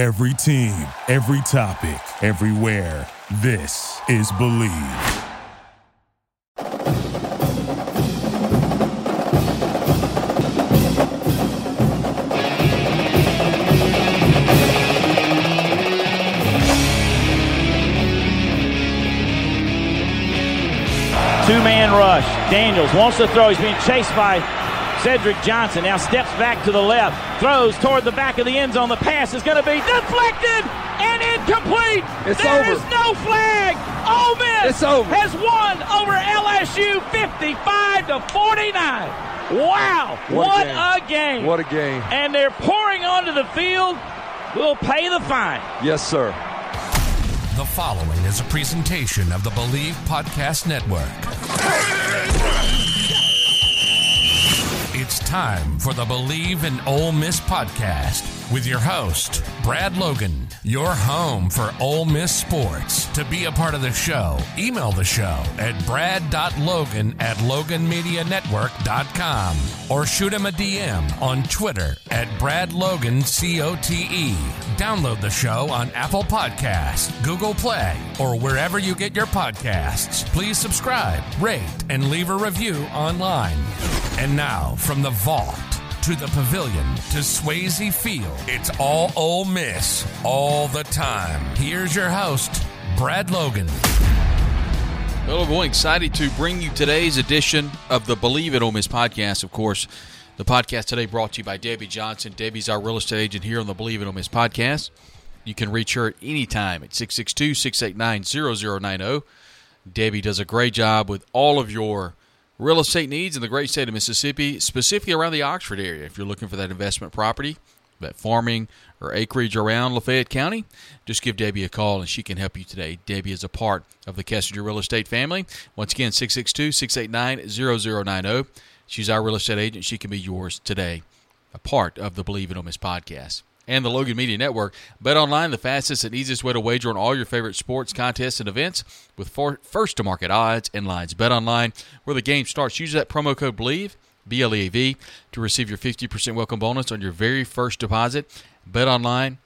Every team, every topic, everywhere. This is Bleav. Two-man rush. Daniels wants to throw. He's being chased by Cedric Johnson. Now steps back to the left. Throws toward the back of the end zone. The pass is going to be deflected and incomplete. It's There over. is no flag. Ole Miss It's over. has won over LSU 55 to 49. Wow. What a game. a game. What a game. and they're pouring onto the field. We'll pay the fine. Yes, sir. The following is a presentation of the Bleav Podcast Network. Time for the Bleav in Ole Miss podcast with your host, Brad Logan, your home for Ole Miss sports. To be a part of the show, email the show at brad.logan at loganmedianetwork.com or shoot him a DM on Twitter at bradlogancote. Download the show on Apple Podcasts, Google Play, or wherever you get your podcasts. Please subscribe, rate, and leave a review online. And now, from the vault to the pavilion to Swayze Field, it's all Ole Miss all the time. Here's your host, Brad Logan. Well, everyone, excited to bring you today's edition of the Bleav It Ole Miss podcast. Of course, the podcast today brought to you by Debbie Johnson. Debbie's our real estate agent here on the Bleav It Ole Miss podcast. You can reach her at any time at 662 689 0090. Debbie does a great job with all of your real estate needs in the great state of Mississippi, specifically around the Oxford area. If you're looking for that investment property, that farming or acreage around Lafayette County, just give Debbie a call and she can help you today. Debbie is a part of the Kessinger Real Estate family. Once again, 662 689 0090. oh. She's our real estate agent. She can be yours today, a part of the Bleav in Miss podcast. And the Logan Media Network. Bet online, the fastest and easiest way to wager on all your favorite sports, contests, and events with first to market odds and lines. Bet online, where the game starts. Use that promo code BLEAV, B L E A V, to receive your 50% welcome bonus on your very first deposit. Bet online,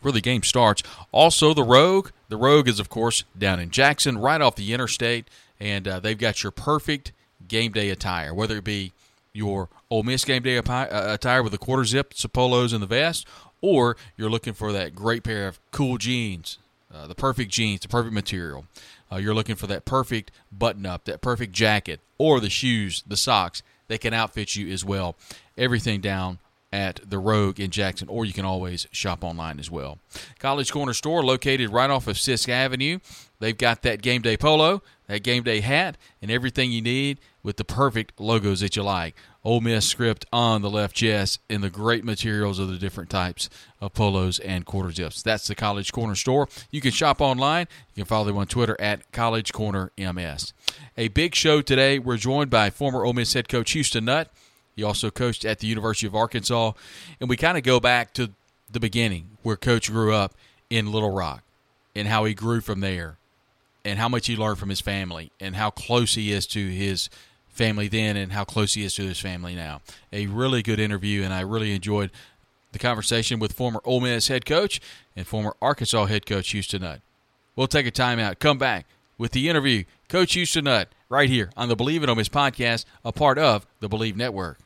where the game starts. Also, the Rogue. The Rogue is, of course, down in Jackson, right off the interstate, and uh, they've got your perfect game day attire, whether it be your Ole Miss game day uh, attire with the quarter zip, Sapolos, and the vest, or you're looking for that great pair of cool jeans, uh, the perfect jeans, the perfect material. Uh, you're looking for that perfect button up, that perfect jacket, or the shoes, the socks. They can outfit you as well. Everything down at the Rogue in Jackson, or you can always shop online as well. College Corner Store, located right off of Sisk Avenue. They've got that game day polo, that game day hat, and everything you need with the perfect logos that you like. Ole Miss script on the left chest and the great materials of the different types of polos and quarter zips. That's the College Corner Store. You can shop online. You can follow them on Twitter at College Corner MS. A big show today. We're joined by former Ole Miss head coach Houston Nutt. He also coached at the University of Arkansas. And we kind of go back to the beginning where Coach grew up in Little Rock and how he grew from there and how much he learned from his family and how close he is to his family then and how close he is to his family now. A really good interview, and I really enjoyed the conversation with former Ole Miss head coach and former Arkansas head coach Houston Nutt. We'll take a timeout, come back with the interview, Coach Houston Nutt, right here on the Bleav in Ole Miss podcast, a part of the Bleav Network.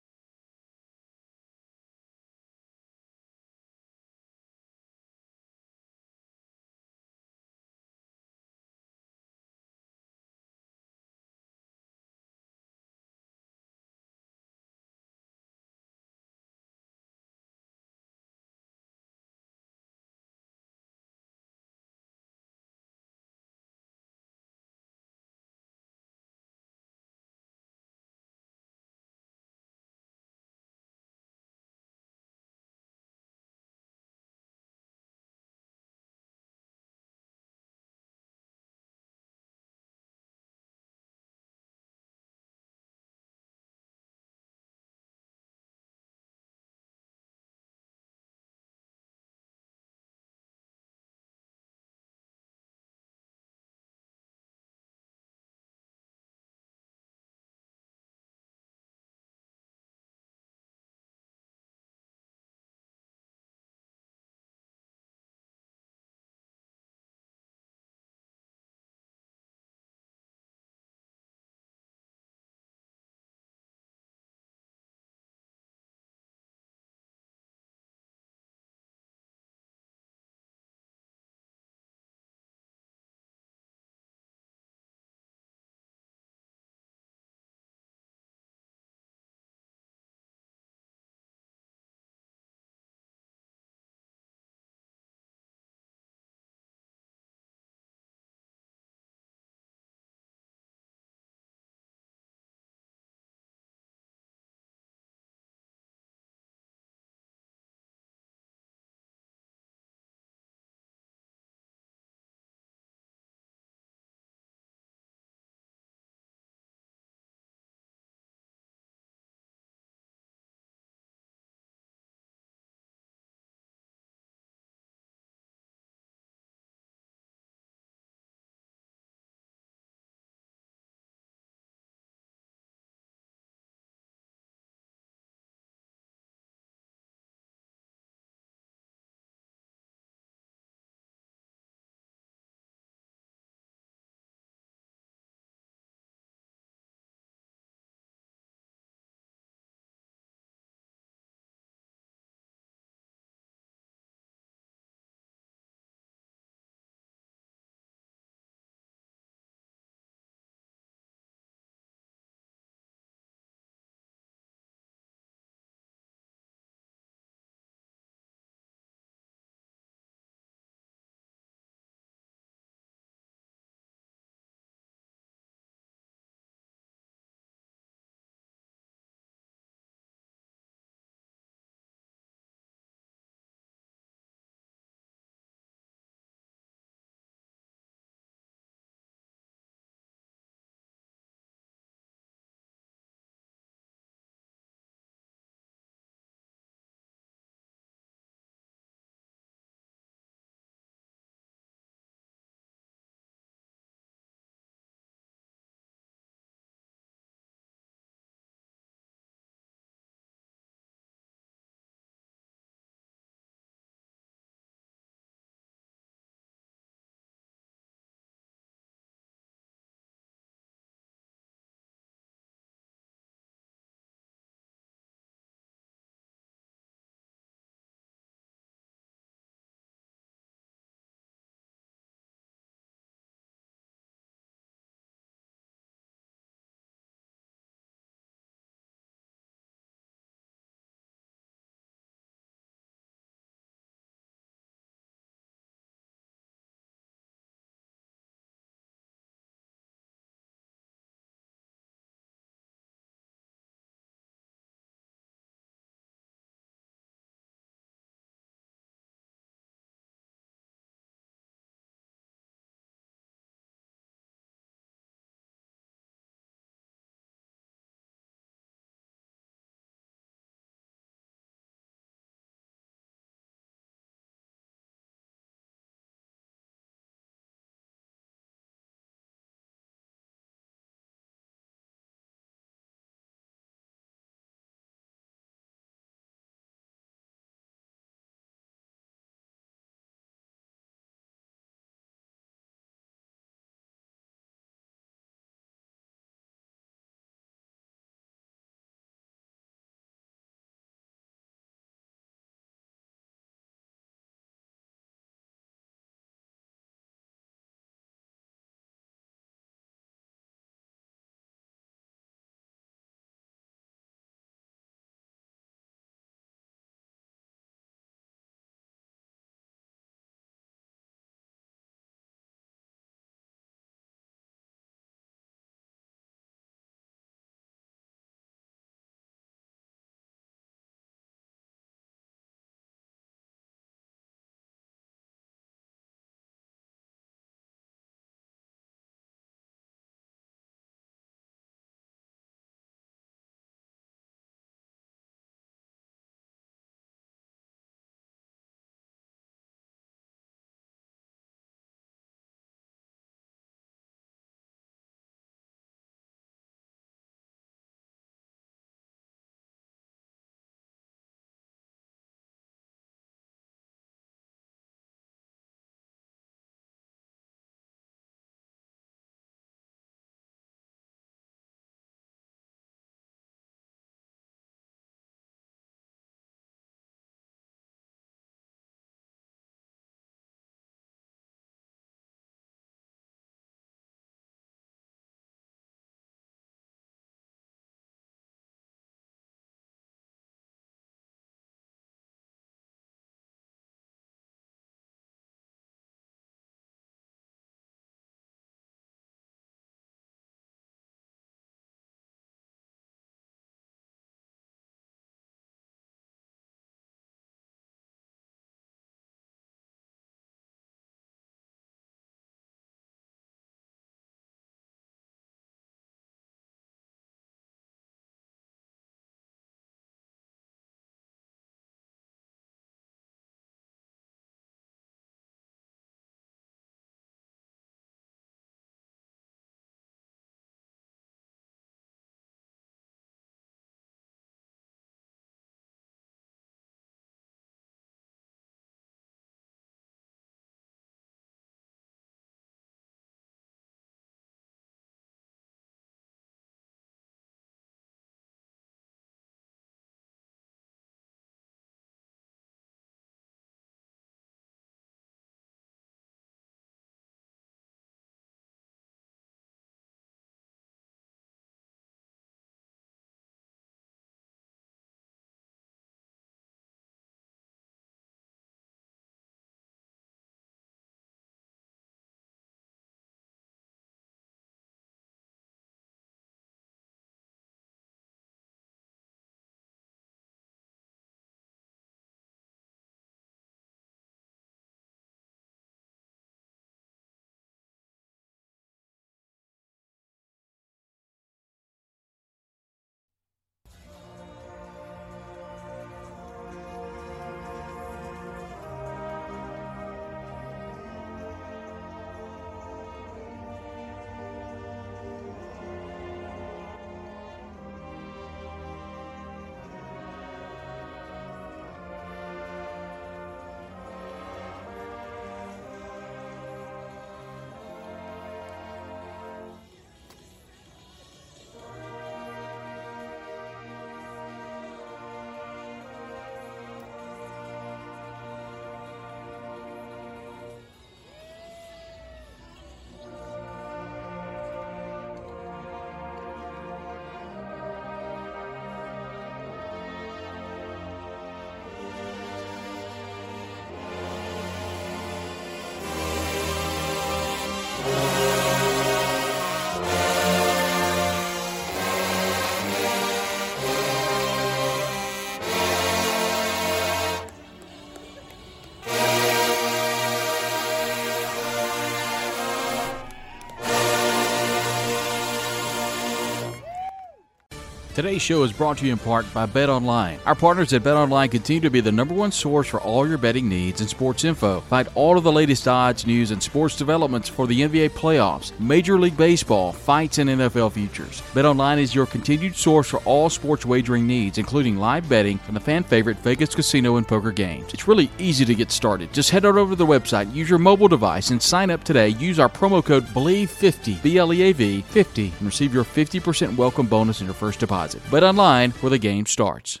Today's show is brought to you in part by Bet Online. Our partners at Bet Online continue to be the number one source for all your betting needs and sports info. Find all of the latest odds, news, and sports developments for the NBA playoffs, Major League Baseball, fights, and NFL futures. Bet Online is your continued source for all sports wagering needs, including live betting and the fan favorite Vegas casino and poker games. It's really easy to get started. Just head on over to the website, use your mobile device, and sign up today. Use our promo code BLEAV50, B L E A V 50, and receive your 50% welcome bonus in your first deposit. Bet online where the game starts.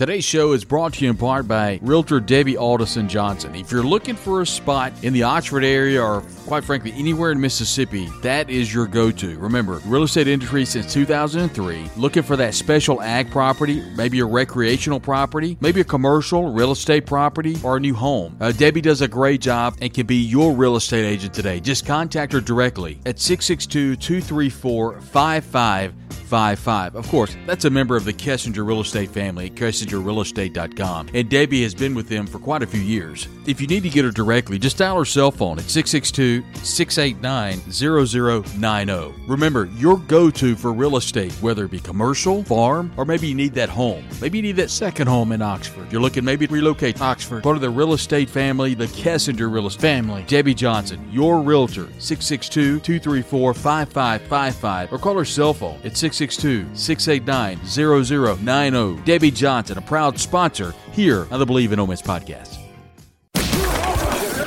Today's show is brought to you in part by Realtor Debbie Alderson Johnson. If you're looking for a spot in the Oxford area or quite frankly anywhere in Mississippi, that is your go-to. Remember, real estate industry since 2003, looking for that special ag property, maybe a recreational property, maybe a commercial real estate property or a new home. Uh, Debbie does a great job and can be your real estate agent today. Just contact her directly at 662 234 5555. Of course, that's a member of the Kessinger Real Estate family at KessingerRealEstate.com. And Debbie has been with them for quite a few years. If you need to get her directly, just dial her cell phone at 662 689 0090. Remember, your go to for real estate, whether it be commercial, farm, or maybe you need that home. Maybe you need that second home in Oxford. You're looking maybe to relocate to Oxford. Part of the real estate family, the Kessinger Real Estate family. Debbie Johnson, your realtor, 662 234 5555, or call her cell phone at 662 689 0090. Debbie Johnson, a proud sponsor here on the Bleav in Ole Miss podcast.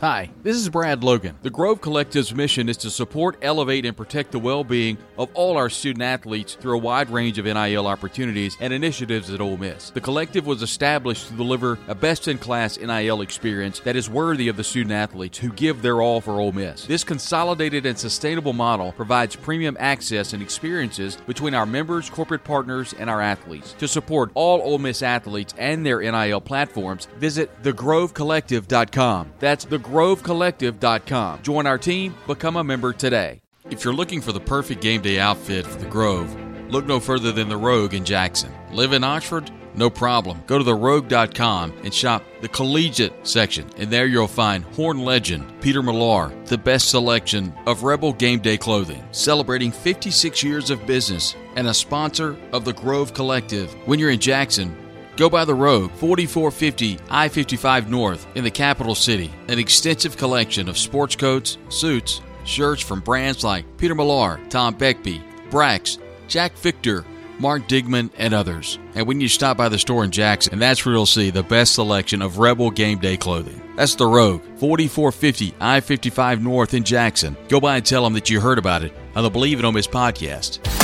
Hi, this is Brad Logan. The Grove Collective's mission is to support, elevate, and protect the well being of all our student athletes through a wide range of NIL opportunities and initiatives at Ole Miss. The collective was established to deliver a best in class NIL experience that is worthy of the student athletes who give their all for Ole Miss. This consolidated and sustainable model provides premium access and experiences between our members, corporate partners, and our athletes. To support all Ole Miss athletes and their NIL platforms, visit thegrovecollective.com. That's the grovecollective.com. Join our team, become a member today. If you're looking for the perfect game day outfit for the Grove, look no further than the Rogue in Jackson. Live in Oxford? No problem. Go to therogue.com and shop the collegiate section, and there you'll find Horn legend Peter Millar, the best selection of Rebel Game Day clothing, celebrating 56 years of business and a sponsor of the Grove Collective. When you're in Jackson, Go by the road, 4450 I 55 North in the capital city. An extensive collection of sports coats, suits, shirts from brands like Peter Millar, Tom Beckbe, Brax, Jack Victor, Mark Digman, and others. And when you stop by the store in Jackson, that's where you'll see the best selection of Rebel Game Day clothing. That's the Rogue, 4450 I 55 North in Jackson. Go by and tell them that you heard about it on the Bleav It Ole Miss podcast.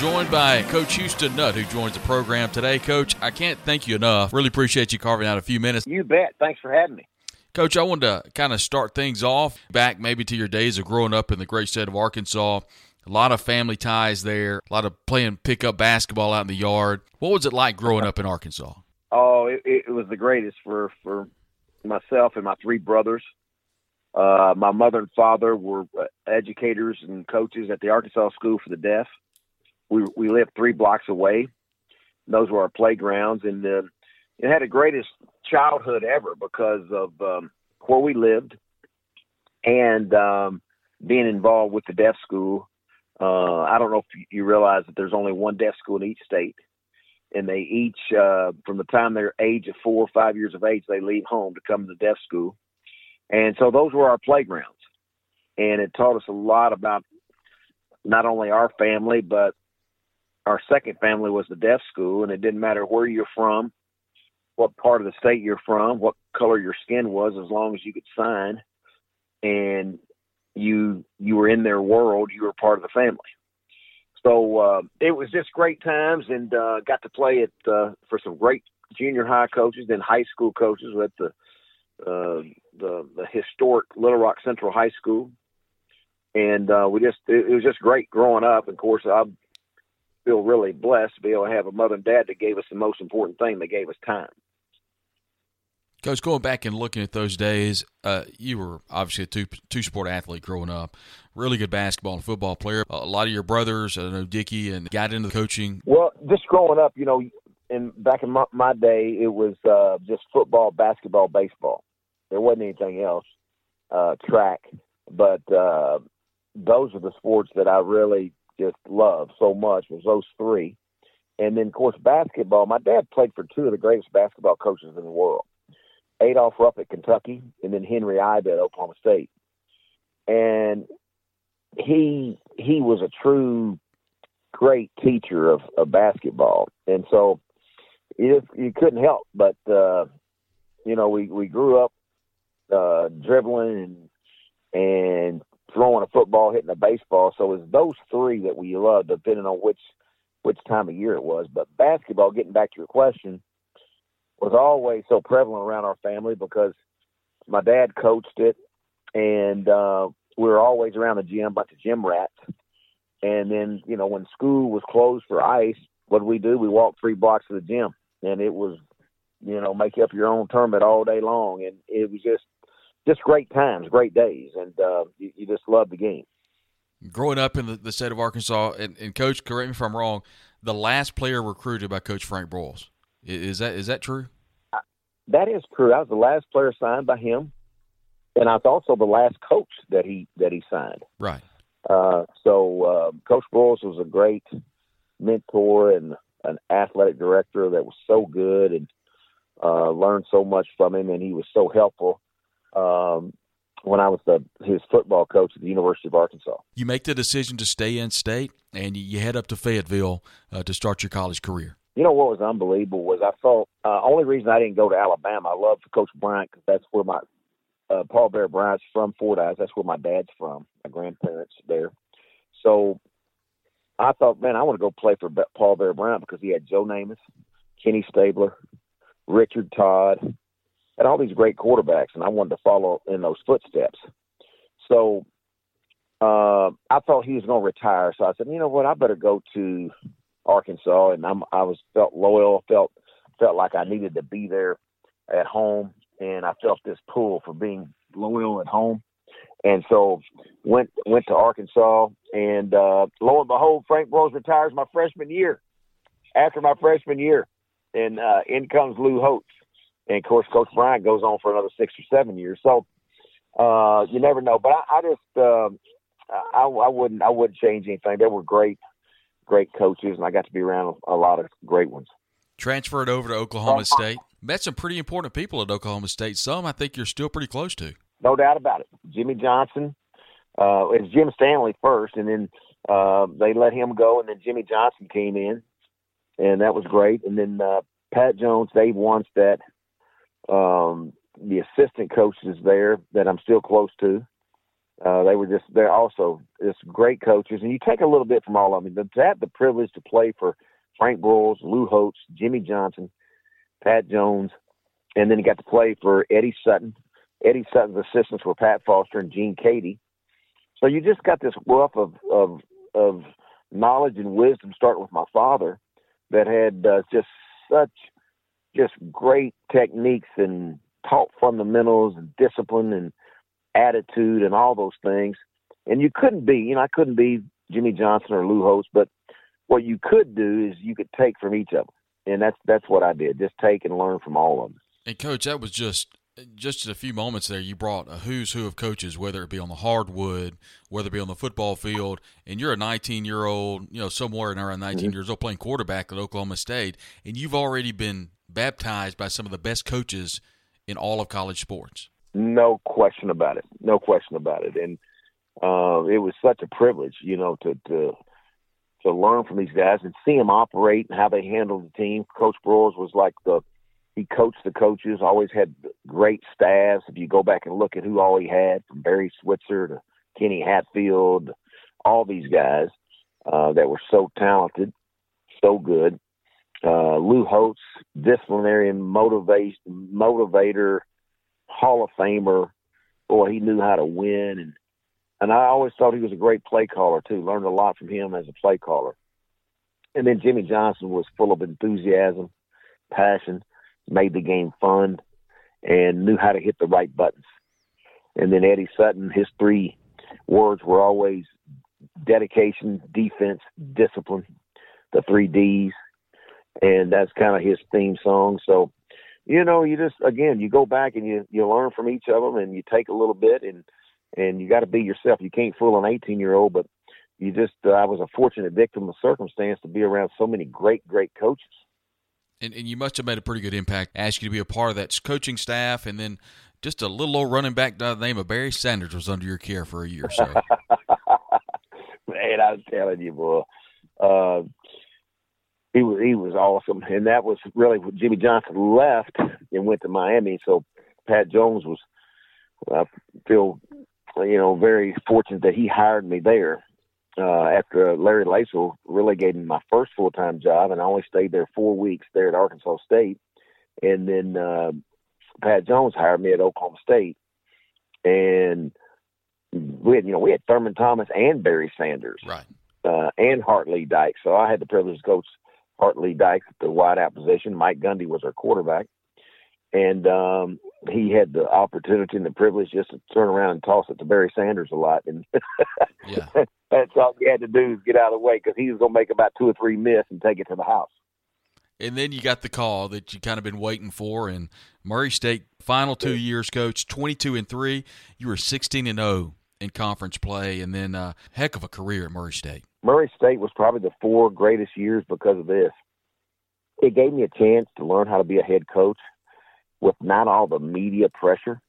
Joined by Coach Houston Nutt, who joins the program today. Coach, I can't thank you enough. Really appreciate you carving out a few minutes. You bet. Thanks for having me. Coach, I wanted to kind of start things off back maybe to your days of growing up in the great state of Arkansas. A lot of family ties there, a lot of playing pickup basketball out in the yard. What was it like growing up in Arkansas? Oh, it, it was the greatest for for myself and my three brothers. Uh, my mother and father were uh, educators and coaches at the Arkansas School for the Deaf. We we lived three blocks away. Those were our playgrounds, and uh, it had the greatest childhood ever because of um, where we lived and um, being involved with the deaf school. Uh, I don't know if you realize that there's only one deaf school in each state, and they each, uh, from the time they're age of four or five years of age, they leave home to come to the deaf school. And so those were our playgrounds. And it taught us a lot about not only our family, but our second family was the deaf school. And it didn't matter where you're from, what part of the state you're from, what color your skin was, as long as you could sign and you you were in their world, you were part of the family. So uh, it was just great times, and uh, got to play it uh, for some great junior high coaches, then high school coaches at the uh, the the historic Little Rock Central High School, and uh, we just it, it was just great growing up. Of course, I feel really blessed to be able to have a mother and dad that gave us the most important thing. They gave us time. Coach, going back and looking at those days, uh, you were obviously a two two sport athlete growing up. Really good basketball and football player. A lot of your brothers, I know Dickie, and got into the coaching. Well, just growing up, you know, in back in my, my day, it was uh, just football, basketball, baseball. There wasn't anything else. Uh, track, but uh, those are the sports that I really just love so much. Was those three, and then of course basketball. My dad played for two of the greatest basketball coaches in the world. Adolph Rupp at Kentucky, and then Henry Iba at Oklahoma State. And he he was a true great teacher of, of basketball, and so you you couldn't help but uh, you know we we grew up uh, dribbling and and throwing a football, hitting a baseball. So it's those three that we loved, depending on which which time of year it was. But basketball, getting back to your question, was always so prevalent around our family because my dad coached it, and uh, we were always around the gym, bunch of gym rats. And then, you know, when school was closed for ice, what we do? We walked three blocks to the gym, and it was, you know, make up your own tournament all day long, and it was just, just great times, great days, and uh, you, you just love the game. Growing up in the, the state of Arkansas, and, and coach, correct me if I'm wrong, the last player recruited by Coach Frank Broyles. Is that is that true? That is true. I was the last player signed by him, and I was also the last coach that he that he signed. Right. Uh, so uh, Coach Broyles was a great mentor and an athletic director that was so good, and uh, learned so much from him, and he was so helpful. Um, when I was the, his football coach at the University of Arkansas. You make the decision to stay in state, and you head up to Fayetteville uh, to start your college career you know what was unbelievable was I thought uh, only reason I didn't go to Alabama. I love Coach Bryant because that's where my uh, Paul Bear Bryant's from Fordyce. That's where my dad's from. My grandparents there. So I thought, man, I want to go play for Paul Bear Bryant because he had Joe Namath, Kenny Stabler, Richard Todd, and all these great quarterbacks, and I wanted to follow in those footsteps. So uh, I thought he was going to retire. So I said, you know what, I better go to Arkansas, and I'm I was felt loyal, felt felt like I needed to be there at home, and I felt this pull for being loyal at home, and so went went to Arkansas, and uh, lo and behold, Frank Broyles retires my freshman year. After my freshman year, and uh, in comes Lou Holtz, and of course Coach Bryant goes on for another six or seven years. So uh, you never know, but I, I just. Uh, I, I wouldn't I wouldn't change anything. They were great great coaches, and I got to be around a lot of great ones. Transferred over to Oklahoma State. Met some pretty important people at Oklahoma State. Some I think you're still pretty close to. No doubt about it. Jimmy Johnson. Uh, it was Jim Stanley first, and then uh, they let him go, and then Jimmy Johnson came in, and that was great. And then uh, Pat Jones, Dave Wannstedt, um, the assistant coaches there that I'm still close to. Uh, they were just they're also just great coaches, and you take a little bit from all of them. To have the privilege to play for Frank Broyles, Lou Holtz, Jimmy Johnson, Pat Jones, and then you got to play for Eddie Sutton. Eddie Sutton's assistants were Pat Foster and Gene Keady. So you just got this wealth of of of knowledge and wisdom, starting with my father, that had uh, just such just great techniques and taught fundamentals and discipline and attitude and all those things. And you couldn't be, you know, I couldn't be Jimmy Johnson or Lou Holtz, but what you could do is you could take from each of them, and that's that's what I did. Just take and learn from all of them. And coach, that was just just a few moments there. You brought a who's who of coaches, whether it be on the hardwood, whether it be on the football field, and you're a 19 year old, you know, somewhere in around 19 mm-hmm. years old playing quarterback at Oklahoma State, and you've already been baptized by some of the best coaches in all of college sports. No question about it. No question about it. And uh, it was such a privilege, you know, to to to learn from these guys and see them operate and how they handled the team. Coach Broyles was like the he coached the coaches, always had great staffs. If you go back and look at who all he had, from Barry Switzer to Kenny Hatfield, all these guys uh, that were so talented, so good. Uh, Lou Holtz, disciplinarian, motivation, motivator, Hall of Famer. Boy, he knew how to win, and and I always thought he was a great play caller too. Learned a lot from him as a play caller. And then Jimmy Johnson was full of enthusiasm, passion, made the game fun, and knew how to hit the right buttons. And then Eddie Sutton, his three words were always dedication, defense, discipline, the three D's. And that's kind of his theme song. So, you know, you just again, you go back and you you learn from each of them, and you take a little bit, and and you got to be yourself. You can't fool an 18 year old, but you just uh, I was a fortunate victim of circumstance to be around so many great, great coaches. And, and you must have made a pretty good impact. Ask you to be a part of that coaching staff, and then just a little old running back by the name of Barry Sanders was under your care for a year or so. Man, I'm telling you, boy, uh, he was he was awesome, and that was really when Jimmy Johnson left and went to Miami. So Pat Jones was, I feel, you know, very fortunate that he hired me there uh, after Larry Lacewell relegated my first full time job, and I only stayed there four weeks there at Arkansas State, and then uh, Pat Jones hired me at Oklahoma State, and we had you know we had Thurman Thomas and Barry Sanders, right, uh, and Hart Lee Dykes. So I had the privilege to coach Hart Lee Dykes at the wideout position. Mike Gundy was our quarterback, and um, he had the opportunity and the privilege just to turn around and toss it to Barry Sanders a lot, and yeah. that's all he had to do is get out of the way because he was going to make about two or three miss and take it to the house. And then you got the call that you kind of been waiting for, and Murray State final two years, coach, twenty two and three. You were sixteen and zero oh in conference play, and then uh, heck of a career at Murray State. Murray State was probably the four greatest years because of this. It gave me a chance to learn how to be a head coach with not all the media pressure.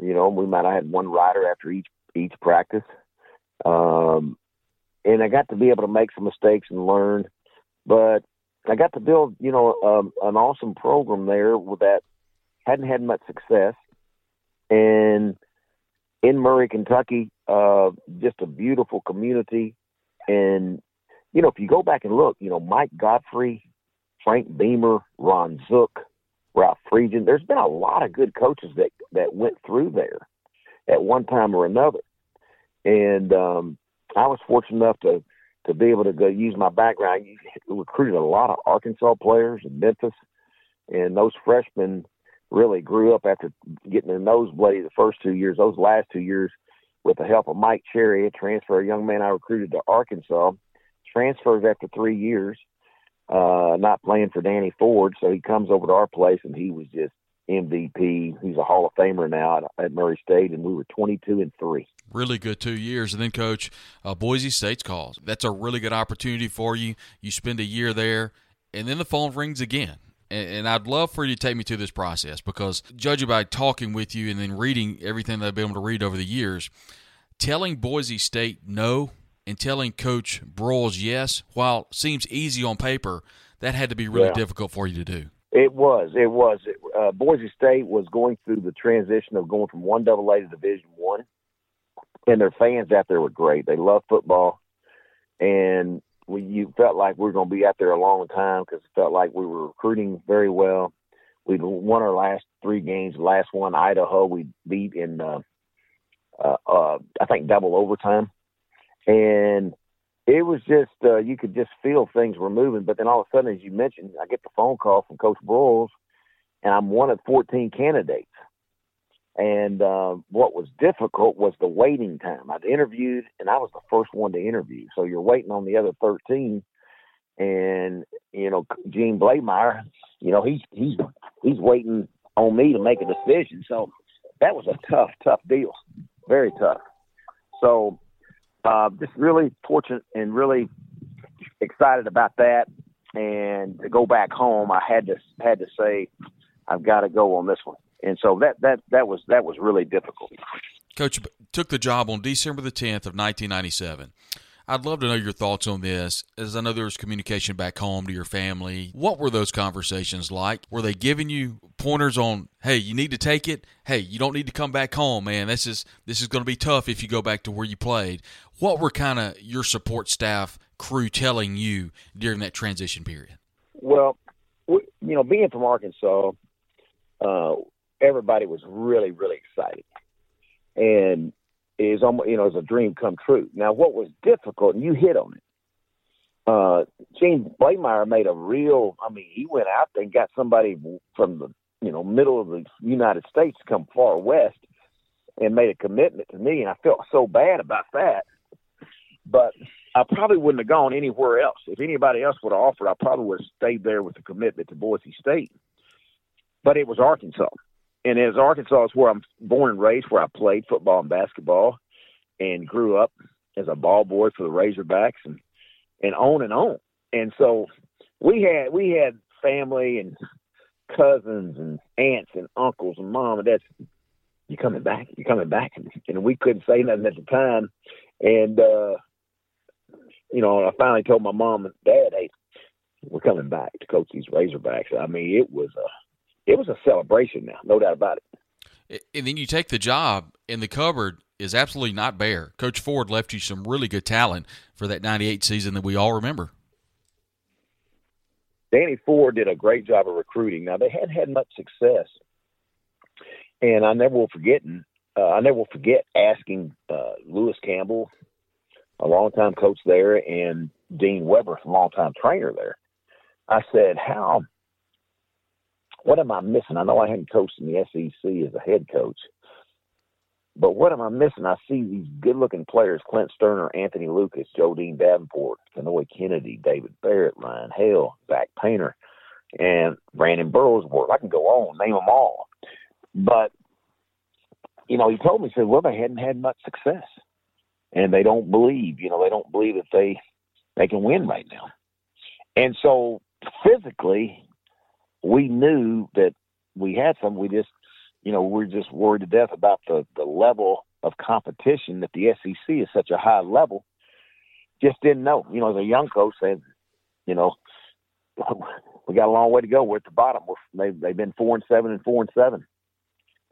You know, we might have had one rider after each each practice, um, and I got to be able to make some mistakes and learn. But I got to build, you know, um, an awesome program there that hadn't had much success, and in Murray, Kentucky, uh, just a beautiful community. And you know, if you go back and look, you know, Mike Gottfried, Frank Beamer, Ron Zook, Ralph Friedgen. There's been a lot of good coaches that that went through there at one time or another, and um, I was fortunate enough to to be able to go use my background. You recruited a lot of Arkansas players in Memphis, and those freshmen really grew up after getting their nose bloody the first two years. Those last two years, with the help of Mike Cherry, a transfer, a young man I recruited to Arkansas, transfers after three years uh, not playing for Danny Ford. So he comes over to our place and he was just MVP. He's a Hall of Famer now at, at Murray State, and we were 22 and three. Really good two years, and then coach uh, Boise State's calls. That's a really good opportunity for you. You spend a year there, and then the phone rings again. And, and I'd love for you to take me through this process because, judging by talking with you and then reading everything that I've been able to read over the years, telling Boise State no and telling Coach Broyles yes, while seems easy on paper, that had to be really yeah. difficult for you to do. It was. It was. Uh, Boise State was going through the transition of going from one double A to Division One, and their fans out there were great. They loved football, and we you felt like we were going to be out there a long time because it felt like we were recruiting very well. We won our last three games. Last one, Idaho, we beat in uh, uh, uh, I think double overtime and it was just uh, you could just feel things were moving. But then all of a sudden, as you mentioned, I get the phone call from Coach Broyles, and I'm one of 14 candidates. And uh, what was difficult was the waiting time. I'd interviewed, and I was the first one to interview. So you're waiting on the other 13, and you know Gene Bleymaier, you know he's he's he's waiting on me to make a decision. So that was a tough, tough deal, very tough. So uh, just really fortunate and really excited about that. And to go back home, I had to had to say, I've got to go on this one. And so that that that was that was really difficult. Coach took the job on December the 10th of 1997. I'd love to know your thoughts on this, as I know there was communication back home to your family. What were those conversations like? Were they giving you pointers on, hey, you need to take it? Hey, you don't need to come back home, man. This is this is going to be tough if you go back to where you played. What were kind of your support staff crew telling you during that transition period? Well, we, you know, being from Arkansas, uh, everybody was really, really excited, and is almost you know is a dream come true. Now, what was difficult, and you hit on it. Uh, Gene Bleymaier made a real. I mean, he went out there and got somebody from the you know middle of the United States to come far west and made a commitment to me, and I felt so bad about that. But I probably wouldn't have gone anywhere else. If anybody else would have offered, I probably would have stayed there with the commitment to Boise State. But it was Arkansas and as Arkansas is where I'm born and raised, where I played football and basketball, and grew up as a ball boy for the Razorbacks, and and on and on. And so we had we had family and cousins and aunts and uncles and mom and dad. You coming back? You coming back? And we couldn't say nothing at the time. And uh, you know, I finally told my mom and dad, "Hey, we're coming back to coach these Razorbacks." I mean, it was a it was a celebration now, no doubt about it. And then you take the job, and the cupboard is absolutely not bare. Coach Ford left you some really good talent for that 98 season that we all remember. Danny Ford did a great job of recruiting. Now, they hadn't had much success. And I never will forget, uh, I never will forget asking uh, Lewis Campbell, a longtime coach there, and Dean Weber, a longtime trainer there. I said, how – what am I missing? I know I hadn't coached in the SEC as a head coach, but what am I missing? I see these good-looking players: Clint Stoerner, Anthony Lucas, Joe Dean Davenport, Kenoy Kennedy, David Barrett, Ryan Hale, Zach Painter, and Brandon Burlsworth. I can go on, name them all. But you know, he told me, he said, "Well, they hadn't had much success, and they don't believe. You know, they don't believe that they they can win right now." And so, physically, we knew that we had some. We just, you know, we're just worried to death about the the level of competition that the SEC is such a high level. Just didn't know. You know, as a young coach, said, you know, we got a long way to go. We're at the bottom. We're, they've they've been four and seven and four and seven,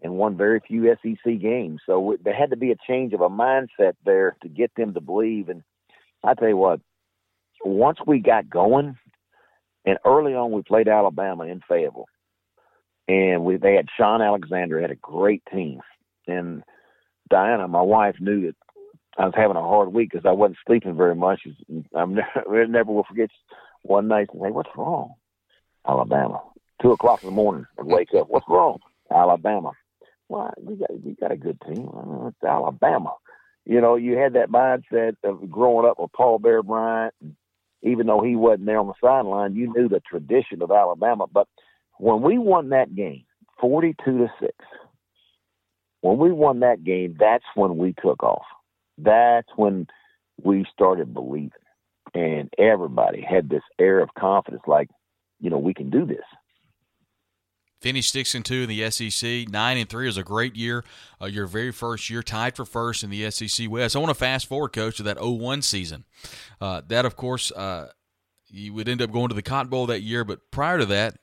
and won very few SEC games. So there had to be a change of a mindset there to get them to believe. And I tell you what, once we got going, and early on, we played Alabama in Fayetteville, and we they had Shaun Alexander had a great team, and Diana, my wife, knew that I was having a hard week because I wasn't sleeping very much. I'm never, never will forget one night and "What's wrong?" Alabama. Two o'clock in the morning, I'd wake up. What's wrong? Alabama. Why? We got we got a good team. It's Alabama. You know, you had that mindset of growing up with Paul Bear Bryant and even though he wasn't there on the sideline, you knew the tradition of Alabama. But when we won that game, 42 to 6, when we won that game, that's when we took off. That's when we started believing. And everybody had this air of confidence like, you know, we can do this. Finished six and two in the SEC. Nine and three was a great year. Uh, your very first year, tied for first in the SEC West. I want to fast forward, coach, to that 01 season. Uh, that, of course, uh, you would end up going to the Cotton Bowl that year. But prior to that,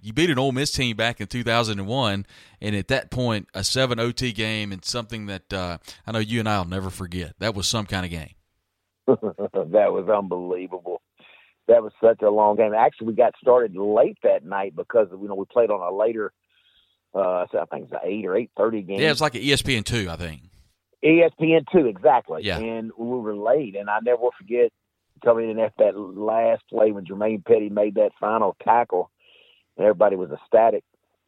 you beat an Ole Miss team back in 2001, and at that point, a seven OT game and something that uh, I know you and I'll never forget. That was some kind of game. that was unbelievable that was such a long game. Actually, we got started late that night because you know we played on a later. Uh, I think it's an eight or eight thirty game. Yeah, it's like an ESPN two, I think. ESPN two, exactly. Yeah. And we were late, and I never will forget coming in after that last play when Jermaine Petty made that final tackle. And everybody was ecstatic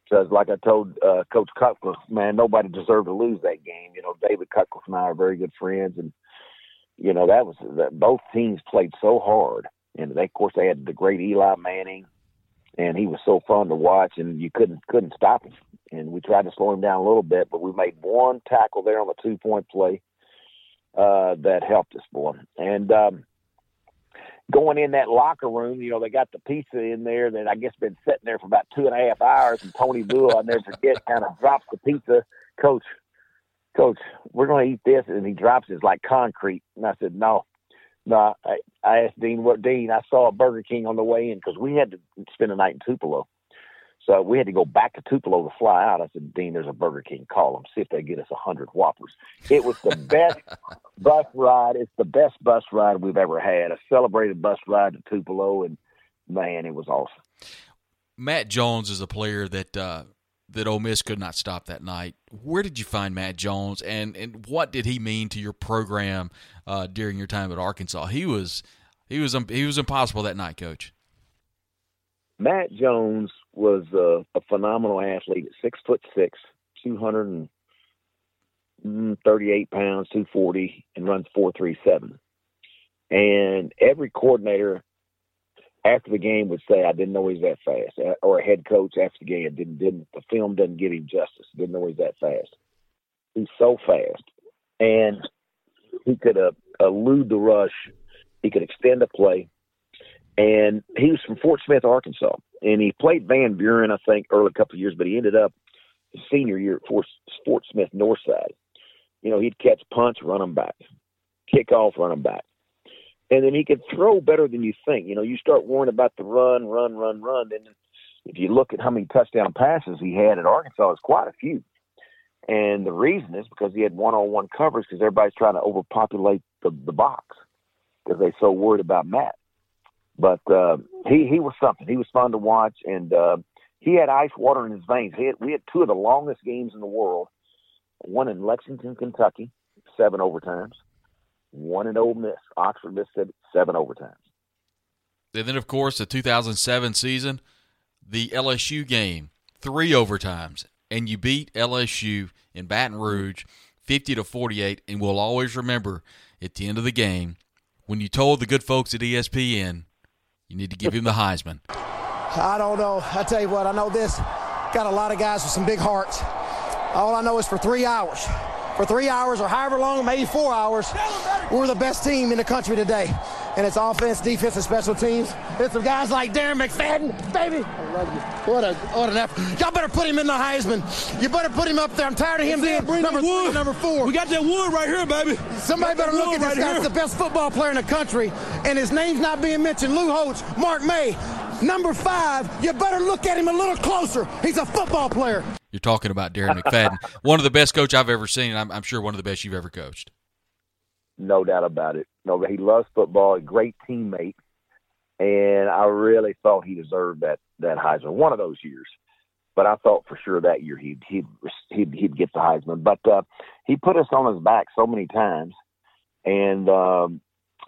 because, like I told uh, Coach Cutcliffe, man, nobody deserved to lose that game. You know, David Cutcliffe and I are very good friends, and you know that was that both teams played so hard and they, of course, they had the great Eli Manning, and he was so fun to watch, and you couldn't couldn't stop him. And we tried to slow him down a little bit, but we made one tackle there on the two point play uh, that helped us, boy. And um, going in that locker room, you know, they got the pizza in there that I guess been sitting there for about two and a half hours. And Tony Bua, I never forget, kind of drops the pizza. Coach, coach, we're going to eat this. And he drops it like concrete. And I said, no, no. I, I asked Dean, what Dean, I saw a Burger King on the way in because we had to spend the night in Tupelo. So we had to go back to Tupelo to fly out. I said, Dean, there's a Burger King. Call them. See if they get us a hundred Whoppers. It was the best bus ride. It's the best bus ride we've ever had. A celebrated bus ride to Tupelo, and man, it was awesome. Matt Jones is a player that uh, that Ole Miss could not stop that night. Where did you find Matt Jones, and and what did he mean to your program uh, during your time at Arkansas? He was he was he was impossible that night, Coach. Matt Jones was a, a phenomenal athlete at six foot six, two hundred and thirty eight pounds, two forty, and runs four three seven. And every coordinator after the game would say, "I didn't know he's that fast," or a head coach after the game didn't didn't the film doesn't give him justice. Didn't know he's that fast. He's so fast, and he could uh, elude the rush. He could extend a play and he was from Fort Smith, Arkansas, and he played Van Buren, I think, early a couple of years, but he ended up his senior year at Fort, Fort Smith Northside. You know, he'd catch punts, run them back, kick off, run them back, and then he could throw better than you think. You know, you start worrying about the run, run, run, run, then if you look at how many touchdown passes he had at Arkansas, it's quite a few. And the reason is because he had one-on-one coverage because everybody's trying to overpopulate the, the box because they're so worried about Matt. But uh, he he was something. He was fun to watch, and uh, he had ice water in his veins. He had, we had two of the longest games in the world. One in Lexington, Kentucky, seven overtimes. One in Ole Miss, Oxford, Mississippi, seven overtimes. And then, of course, the 2007 season, the LSU game, three overtimes, and you beat LSU in Baton Rouge, 50 to 48. And we'll always remember at the end of the game when you told the good folks at ESPN you need to give him the Heisman. I don't know. I tell you what, I know this. Got a lot of guys with some big hearts. All I know is for three hours, for three hours or however long, maybe four hours, we're the best team in the country today. And it's offense, defense, and special teams. It's some guys like Darren McFadden, baby. I love you. What a what an effort. Y'all better put him in the Heisman. You better put him up there. I'm tired of him being number three, number four. We got that wood right here, baby. Somebody better look at this right guy. He's the best football player in the country, and his name's not being mentioned. Lou Holtz, Mark May, number five. You better look at him a little closer. He's a football player. You're talking about Darren McFadden, one of the best coach I've ever seen. I'm, I'm sure one of the best you've ever coached. No doubt about it. No, he loves football. A great teammate, and I really thought he deserved that that Heisman one of those years. But I thought for sure that year he'd he'd he'd, he'd get the Heisman. But uh, he put us on his back so many times, and um,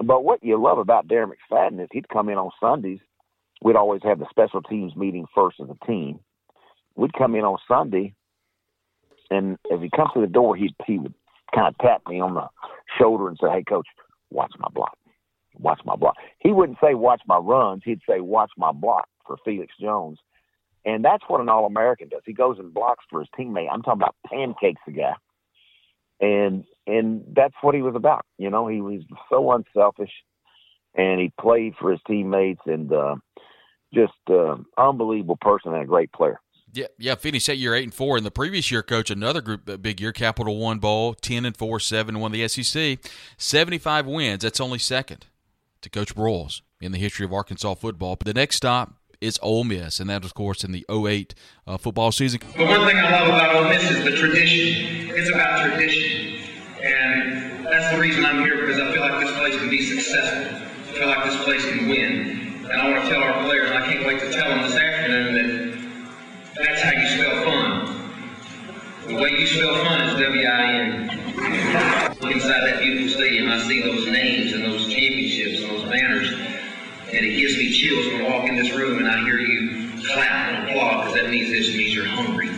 but what you love about Darren McFadden is he'd come in on Sundays. We'd always have the special teams meeting first as a team. We'd come in on Sunday, and as he comes to the door, he he would kind of tap me on the shoulder and say, "Hey, coach, watch my block, watch my block." He wouldn't say watch my runs; he'd say watch my block for Felix Jones, and that's what an All American does. He goes and blocks for his teammate. I'm talking about pancakes the guy, and and that's what he was about. You know, he was so unselfish, and he played for his teammates, and uh, just uh, unbelievable person and a great player. Yeah, yeah. Finished that year eight and four. In the previous year, coach another group, big year, Capital One Bowl, ten and four, seven and one the SEC, seventy five wins. That's only second to Coach Broyles in the history of Arkansas football. But the next stop is Ole Miss, and that, of course, in the 08 uh, football season. But one thing I love about Ole Miss is the tradition. It's about tradition, and that's the reason I'm here because I feel like this place can be successful. I feel like this place can win, and I want to tell our players, and I can't wait to tell them this afternoon that The way you spell fun is W-I-N. Inside that beautiful stadium, I see those names and those championships and those banners, and it gives me chills when I walk in this room and I hear you clap and applaud because that means this means you're hungry,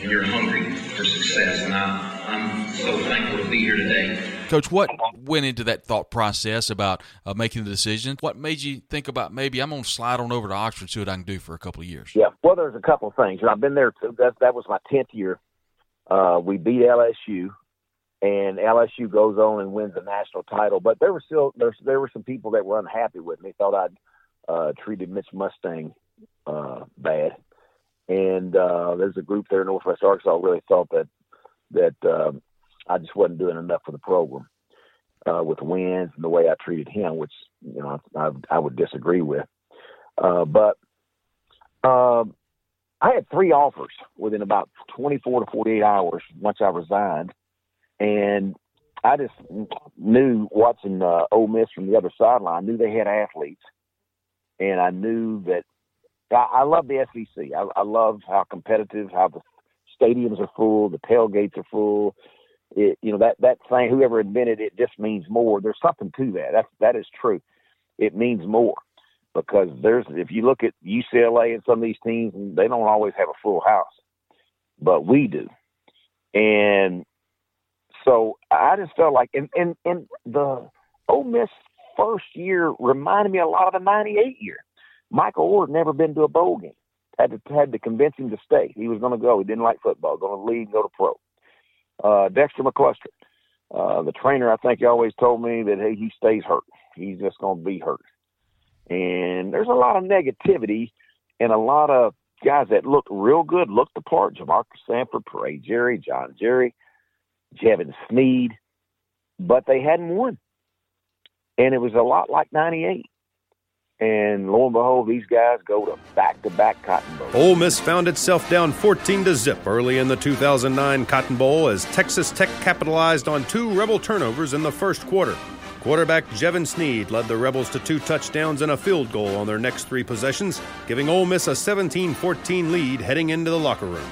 and you're hungry for success. And I, I'm so thankful to be here today. Coach, what went into that thought process about uh, making the decision? What made you think about maybe I'm going to slide on over to Oxford, see what I can do for a couple of years? Yeah, well, there's a couple of things. I've been there. That that was my tenth year. Uh, we beat LSU, and LSU goes on and wins the national title. But there were still there there were some people that were unhappy with me. Thought I'd uh, treated Mitch Mustain uh, bad, and uh, there's a group there in Northwest Arkansas really thought that that um, I just wasn't doing enough for the program uh, with wins and the way I treated him, which you know I, I would disagree with. Uh, but um, I had three offers within about 24 to 48 hours once I resigned, and I just knew watching uh, Ole Miss from the other sideline. I knew they had athletes, and I knew that I, I love the SEC. I, I love how competitive, how the stadiums are full, the tailgates are full. It, you know that that thing. Whoever invented it just means more. There's something to that. That's that is true. It means more because there's if you look at UCLA and some of these teams, they don't always have a full house, but we do. And so I just felt like, and and, and the Ole Miss first year reminded me a lot of the '98 year. Michael had never been to a bowl game. Had to had to convince him to stay. He was going to go. He didn't like football. Going to leave, go to pro. Uh, Dexter McCluster, uh, the trainer, I think he always told me that hey, he stays hurt. He's just going to be hurt. And there's a lot of negativity and a lot of guys that look real good, look the part. Jamarca Sanford, Peria Jerry, John Jerry, Jevan Snead, but they hadn't won. And it was a lot like 98. And lo and behold, these guys go to back-to-back Cotton Bowl. Ole Miss found itself down 14 to zip early in the 2009 Cotton Bowl as Texas Tech capitalized on two Rebel turnovers in the first quarter. Quarterback Jevan Snead led the Rebels to two touchdowns and a field goal on their next three possessions, giving Ole Miss a 17 14 lead heading into the locker room.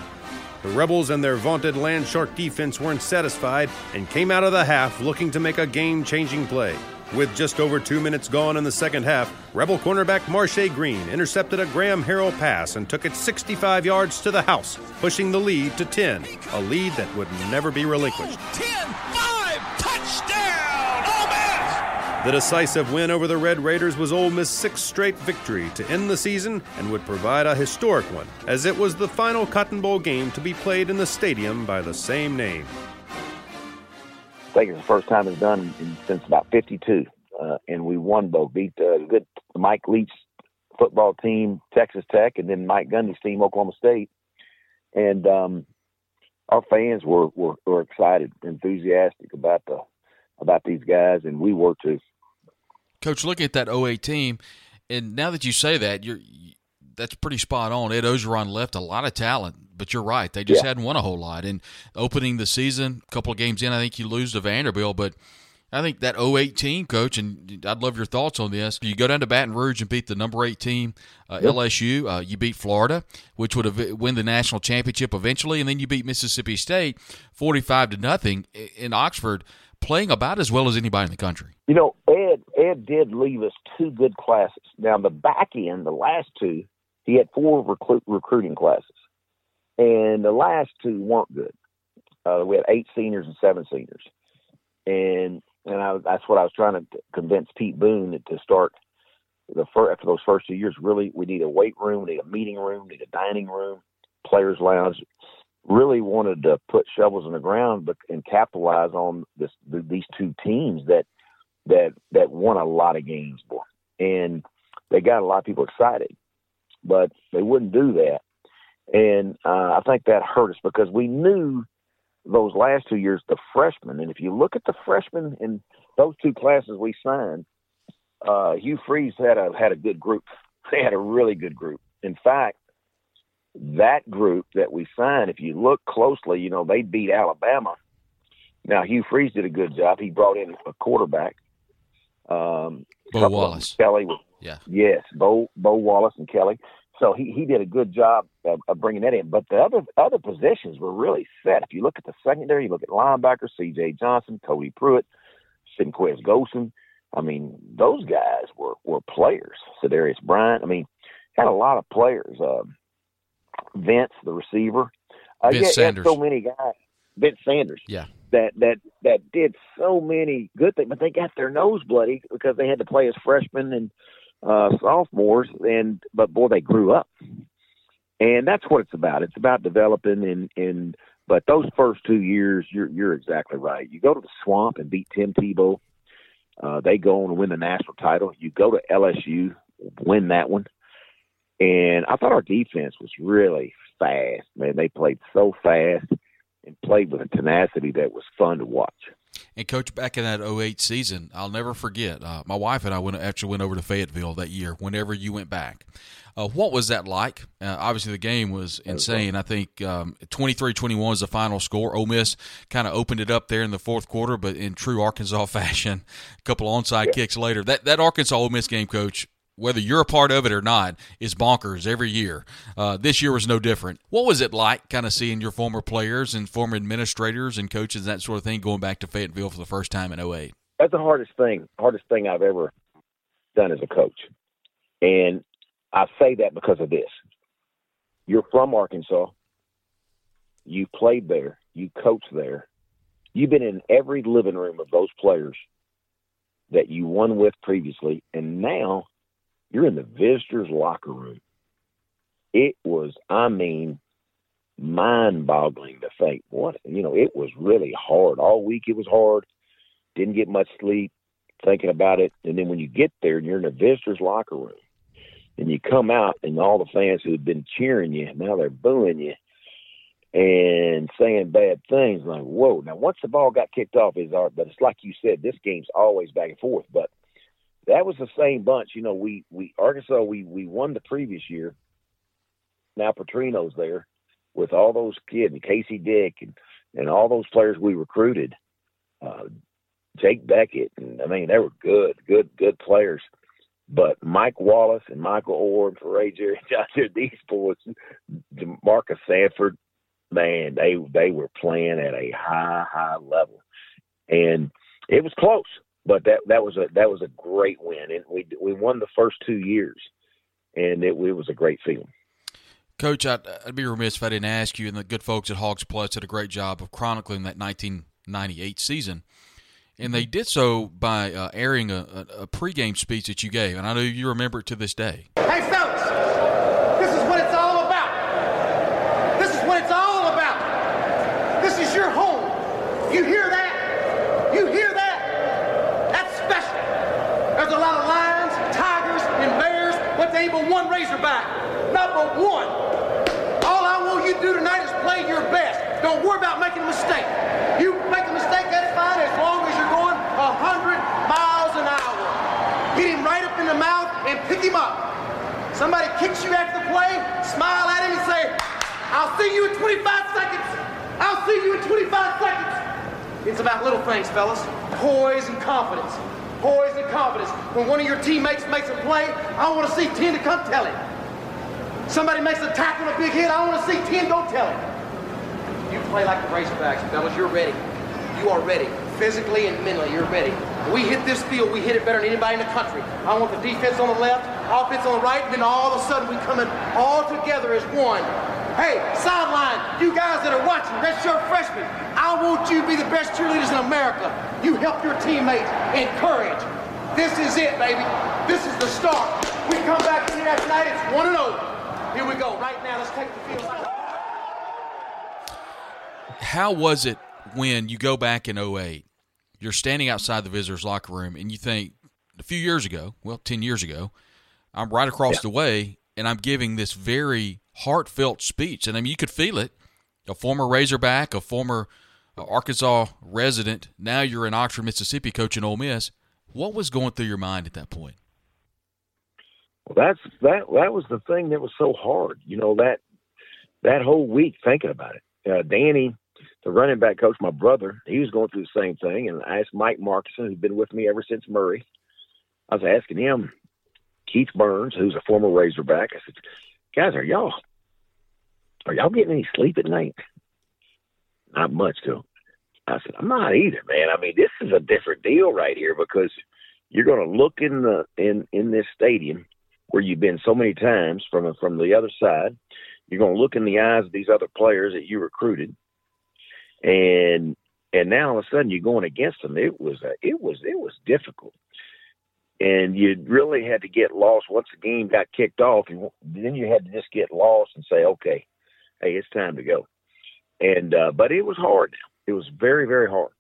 The Rebels and their vaunted land shark defense weren't satisfied and came out of the half looking to make a game changing play. With just over two minutes gone in the second half, Rebel cornerback Marshay Green intercepted a Graham Harrell pass and took it 65 yards to the house, pushing the lead to 10, a lead that would never be relinquished. 10 The decisive win over the Red Raiders was Ole Miss' sixth straight victory to end the season and would provide a historic one, as it was the final Cotton Bowl game to be played in the stadium by the same name. I think it's the first time it's done in, since about '52, uh, and we won both. Beat uh, good Mike Leach football team, Texas Tech, and then Mike Gundy's team, Oklahoma State. And um, our fans were, were were excited, enthusiastic about the about these guys, and we were too. Coach, looking at that 08 team, and now that you say that, you're that's pretty spot on. Ed Orgeron left a lot of talent, but you're right. They just Yeah. hadn't won a whole lot. And opening the season, a couple of games in, I think you lose to Vanderbilt, but I think that 08 team, coach, and I'd love your thoughts on this. You go down to Baton Rouge and beat the number eight team, uh, LSU. Uh, you beat Florida, which would have win the national championship eventually, and then you beat Mississippi State, forty-five to nothing in Oxford, playing about as well as anybody in the country. You know, Ed Ed did leave us two good classes. Now the back end, the last two, he had four recruit, recruiting classes, and the last two weren't good. Uh, we had eight seniors and seven seniors, and and I, that's what I was trying to convince Pete Boone to start the first, after those first two years. Really, we need a weight room, we need a meeting room, we need a dining room, players' lounge. Really wanted to put shovels in the ground, and capitalize on this these two teams that that that won a lot of games, boy, and they got a lot of people excited, but they wouldn't do that, and uh, I think that hurt us because we knew those last two years the freshmen, and if you look at the freshmen in those two classes we signed, uh, Hugh Freeze had a had a good group. They had a really good group. In fact, that group that we signed, if you look closely, you know they beat Alabama. Now Hugh Freeze did a good job. He brought in a quarterback. Um, Bo Wallace. Kelly. Yeah. Yes, Bo Bo Wallace and Kelly. So he, he did a good job of, of bringing that in. But the other other positions were really set. If you look at the secondary, you look at linebacker, C.J. Johnson, Cody Prewitt, Senquez Golson. I mean, those guys were were players. Sedarius Bryant. I mean, had a lot of players. Um, Vince, the receiver. Uh, Vince yeah, Sanders. so many guys. Vince Sanders. Yeah. that that that did so many good things, but they got their nose bloody because they had to play as freshmen and uh, sophomores, and but boy, they grew up, and that's what it's about. It's about developing and and. But those first two years, you're you're exactly right. You go to the swamp and beat Tim Tebow. Uh, they go on to win the national title. You go to LSU, win that one. And I thought our defense was really fast. Man, they played so fast and played with a tenacity that was fun to watch. And coach, back in that 08 season, I'll never forget. Uh, my wife and I went actually went over to Fayetteville that year. Whenever you went back, uh, what was that like? Uh, obviously, the game was insane. I think um, 23-21 was the final score. Ole Miss kind of opened it up there in the fourth quarter, but in true Arkansas fashion, a couple onside yeah. kicks later. That that Arkansas Ole Miss game, coach, whether you're a part of it or not, is bonkers every year. Uh, this year was no different. What was it like, kind of seeing your former players and former administrators and coaches, and that sort of thing, going back to Fayetteville for the first time in 08? That's the hardest thing, hardest thing I've ever done as a coach. And I say that because of this. You're from Arkansas. You played there. You coached there. You've been in every living room of those players that you won with previously, and now you're in the visitors' locker room. It was, I mean, mind boggling to think what, you know, it was really hard. All week it was hard. Didn't get much sleep thinking about it. And then when you get there and you're in the visitors' locker room and you come out and all the fans who had been cheering you, now they're booing you and saying bad things like, whoa. Now, once the ball got kicked off, is our, but it's like you said, this game's always back and forth. But that was the same bunch. You know, we we Arkansas we we won the previous year. Now Petrino's there with all those kids, and Casey Dick, and and all those players we recruited. Uh, Jake Bequette, and I mean they were good, good, good players. But Mike Wallace and Michael Oher for Ray Jerry Johnson, these boys, Marcus Sanford, man, they they were playing at a high, high level, and it was close but that that was a that was a great win, and we we won the first two years, and it, it was a great feeling. Coach, I'd, I'd, be remiss if I didn't ask you, and the good folks at Hogs Plus did a great job of chronicling that 1998 season. And they did so by uh, airing a, a, a, pregame speech that you gave, and I know you remember it to this day. Hey, fellas, this is what it's all about. This is what it's all about. This is your home. You hear that? ain't but one Razorback. Not but one. All I want you to do tonight is play your best. Don't worry about making a mistake. You make a mistake, that's fine as long as you're going 100 miles an hour. Hit him right up in the mouth and pick him up. Somebody kicks you after the play, smile at him and say, I'll see you in 25 seconds. I'll see you in 25 seconds. It's about little things, fellas. Poise and confidence poise and confidence. When one of your teammates makes a play, I want to see 10 to come tell him. Somebody makes a tackle, on a big hit, I want to see 10 go tell him. Play like the Razorbacks, fellas. You're ready. You are ready. Physically and mentally, you're ready. we hit this field, we hit it better than anybody in the country. I want the defense on the left, offense on the right, and then all of a sudden we come in all together as one. Hey, sideline, you guys that are watching, redshirt freshmen, I want you to be the best cheerleaders in America. You help your teammates, encourage. This is it, baby. This is the start. We come back here tonight, it's 1 and 0. Here we go. Right now, let's take the field. How was it when you go back in 08? You're standing outside the visitors' locker room and you think, a few years ago, well, 10 years ago, I'm right across yeah. the way and I'm giving this very heartfelt speech. And I mean, you could feel it. A former Razorback, a former uh, Arkansas resident. Now you're in Oxford, Mississippi, coaching Ole Miss. What was going through your mind at that point? Well, that's that. That was the thing that was so hard. You know that that whole week thinking about it. Uh, Danny, the running back coach, my brother, he was going through the same thing. And I asked Mike Markuson, who's been with me ever since Murray. I was asking him, Keith Burns, who's a former Razorback. I said, "Guys, are y'all are y'all getting any sleep at night? Not much, though. I said, I'm not either, man. I mean, this is a different deal right here because you're going to look in the in in this stadium where you've been so many times from from the other side. You're going to look in the eyes of these other players that you recruited, and and now all of a sudden you're going against them. It was a, it was it was difficult, and you really had to get lost once the game got kicked off. And then you had to just get lost and say, okay, hey, it's time to go. And uh, but it was hard. It was very very hard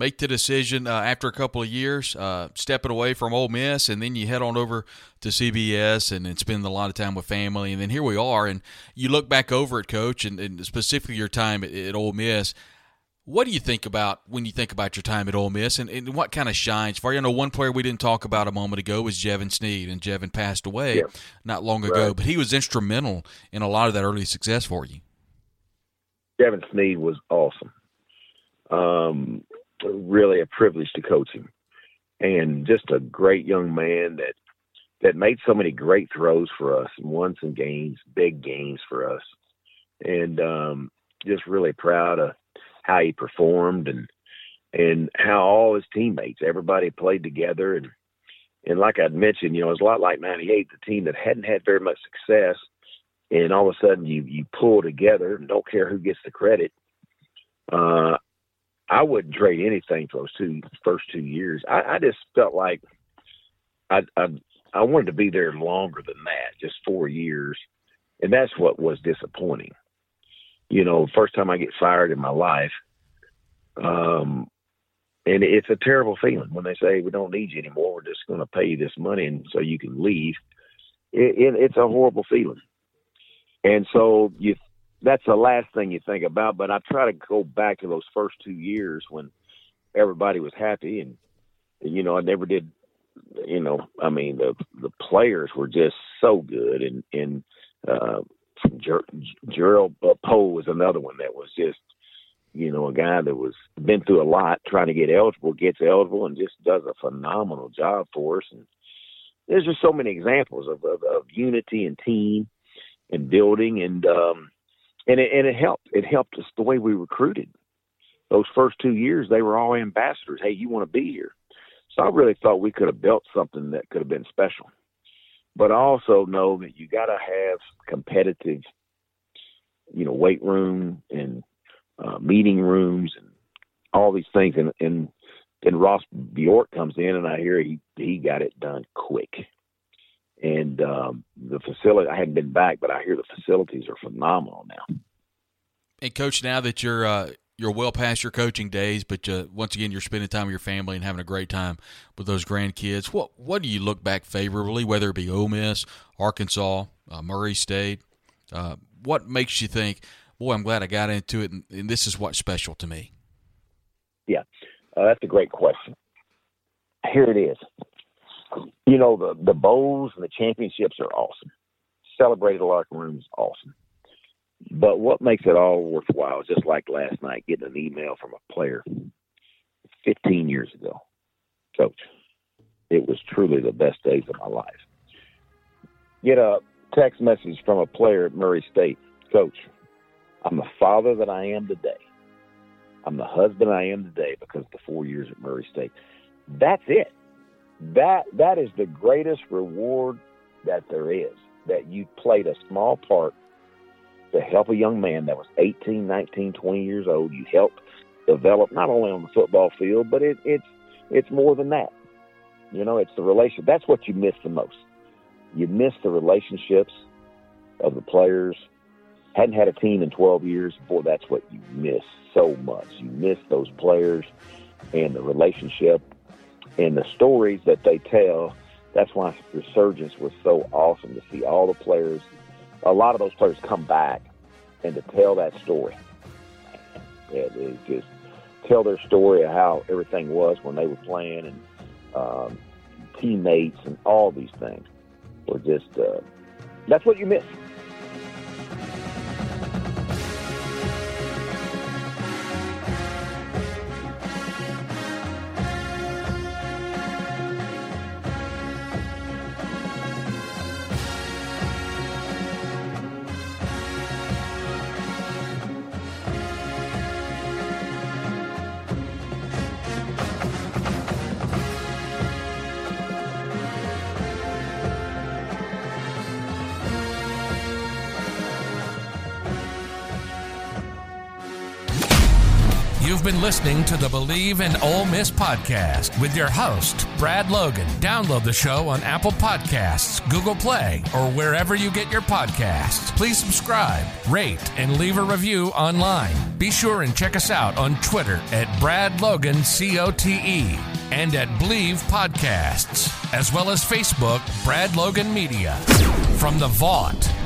make the decision uh, after a couple of years, uh, stepping away from Ole Miss, and then you head on over to CBS and, and spend a lot of time with family, and then here we are, and you look back over it, Coach, and, and specifically your time at, at, Ole Miss. What do you think about when you think about your time at Ole Miss, and, and what kind of shines for you? I know one player we didn't talk about a moment ago was Jevan Snead, and Jevan passed away yeah. not long ago, right. but he was instrumental in a lot of that early success for you. Jevan Snead was awesome. Um, really a privilege to coach him, and just a great young man that that made so many great throws for us and won some games, big games for us, and um, just really proud of how he performed and and how all his teammates, everybody played together and and like I'd mentioned, you know, it's a lot like '98, the team that hadn't had very much success, and all of a sudden you you pull together and don't care who gets the credit. Uh, I wouldn't trade anything for those two first two years. I, I just felt like I, I I wanted to be there longer than that, just four years, and that's what was disappointing. You know, first time I get fired in my life, um, and it's a terrible feeling when they say we don't need you anymore. We're just going to pay you this money, and so you can leave. It, it, it's a horrible feeling, and so you that's the last thing you think about. But I try to go back to those first two years when everybody was happy, and, you know, I never did. You know, I mean, the the players were just so good, and and uh, Jerrell Powe was another one that was just, you know, a guy that was been through a lot trying to get eligible, gets eligible, and just does a phenomenal job for us. And there's just so many examples of of, of unity and team and building, and um, and it, and it helped. It helped us the way we recruited. Those first two years, they were all ambassadors. Hey, you want to be here? So I really thought we could have built something that could have been special. But I also know that you got to have competitive, you know, weight room and uh, meeting rooms and all these things. And and then Ross Bjork comes in, and I hear he he got it done quick and um, the facility. I hadn't been back, but I hear the facilities are phenomenal now. And coach, now that you're uh, you're well past your coaching days, but uh, once again you're spending time with your family and having a great time with those grandkids. What what do you look back favorably, whether it be Ole Miss, Arkansas, uh, Murray State? Uh, what makes you think, boy, I'm glad I got into it, and, and this is what's special to me? Yeah, uh, that's a great question. Here it is you know the the bowls and the championships are awesome. Celebrated locker room is awesome. But what makes it all worthwhile, is just like last night, getting an email from a player 15 years ago, coach, it was truly the best days of my life. Get a text message from a player at Murray State, coach, I'm the father that I am today. I'm the husband I am today because of the four years at Murray State. That's it that that is the greatest reward that there is that you played a small part to help a young man that was 18 19 20 years old. You helped develop not only on the football field but it, it's it's more than that. You know it's the relationship. that's what you miss the most. You miss the relationships of the players. Hadn't had a team in 12 years. Boy that's what you miss so much. You miss those players and the relationship and the stories that they tell. That's why Resurgence was so awesome to see all the players, a lot of those players come back and to tell that story. It, it just tell their story of how everything was when they were playing and um, teammates and all these things were just uh, that's what you miss. Been listening to the Bleav in Ole Miss podcast with your host, Brad Logan. Download the show on Apple Podcasts, Google Play, or wherever you get your podcasts. Please subscribe, rate, and leave a review online. Be sure and check us out on Twitter at Brad Logan COTE and at Bleav Podcasts, as well as Facebook, Brad Logan Media. From the Vaught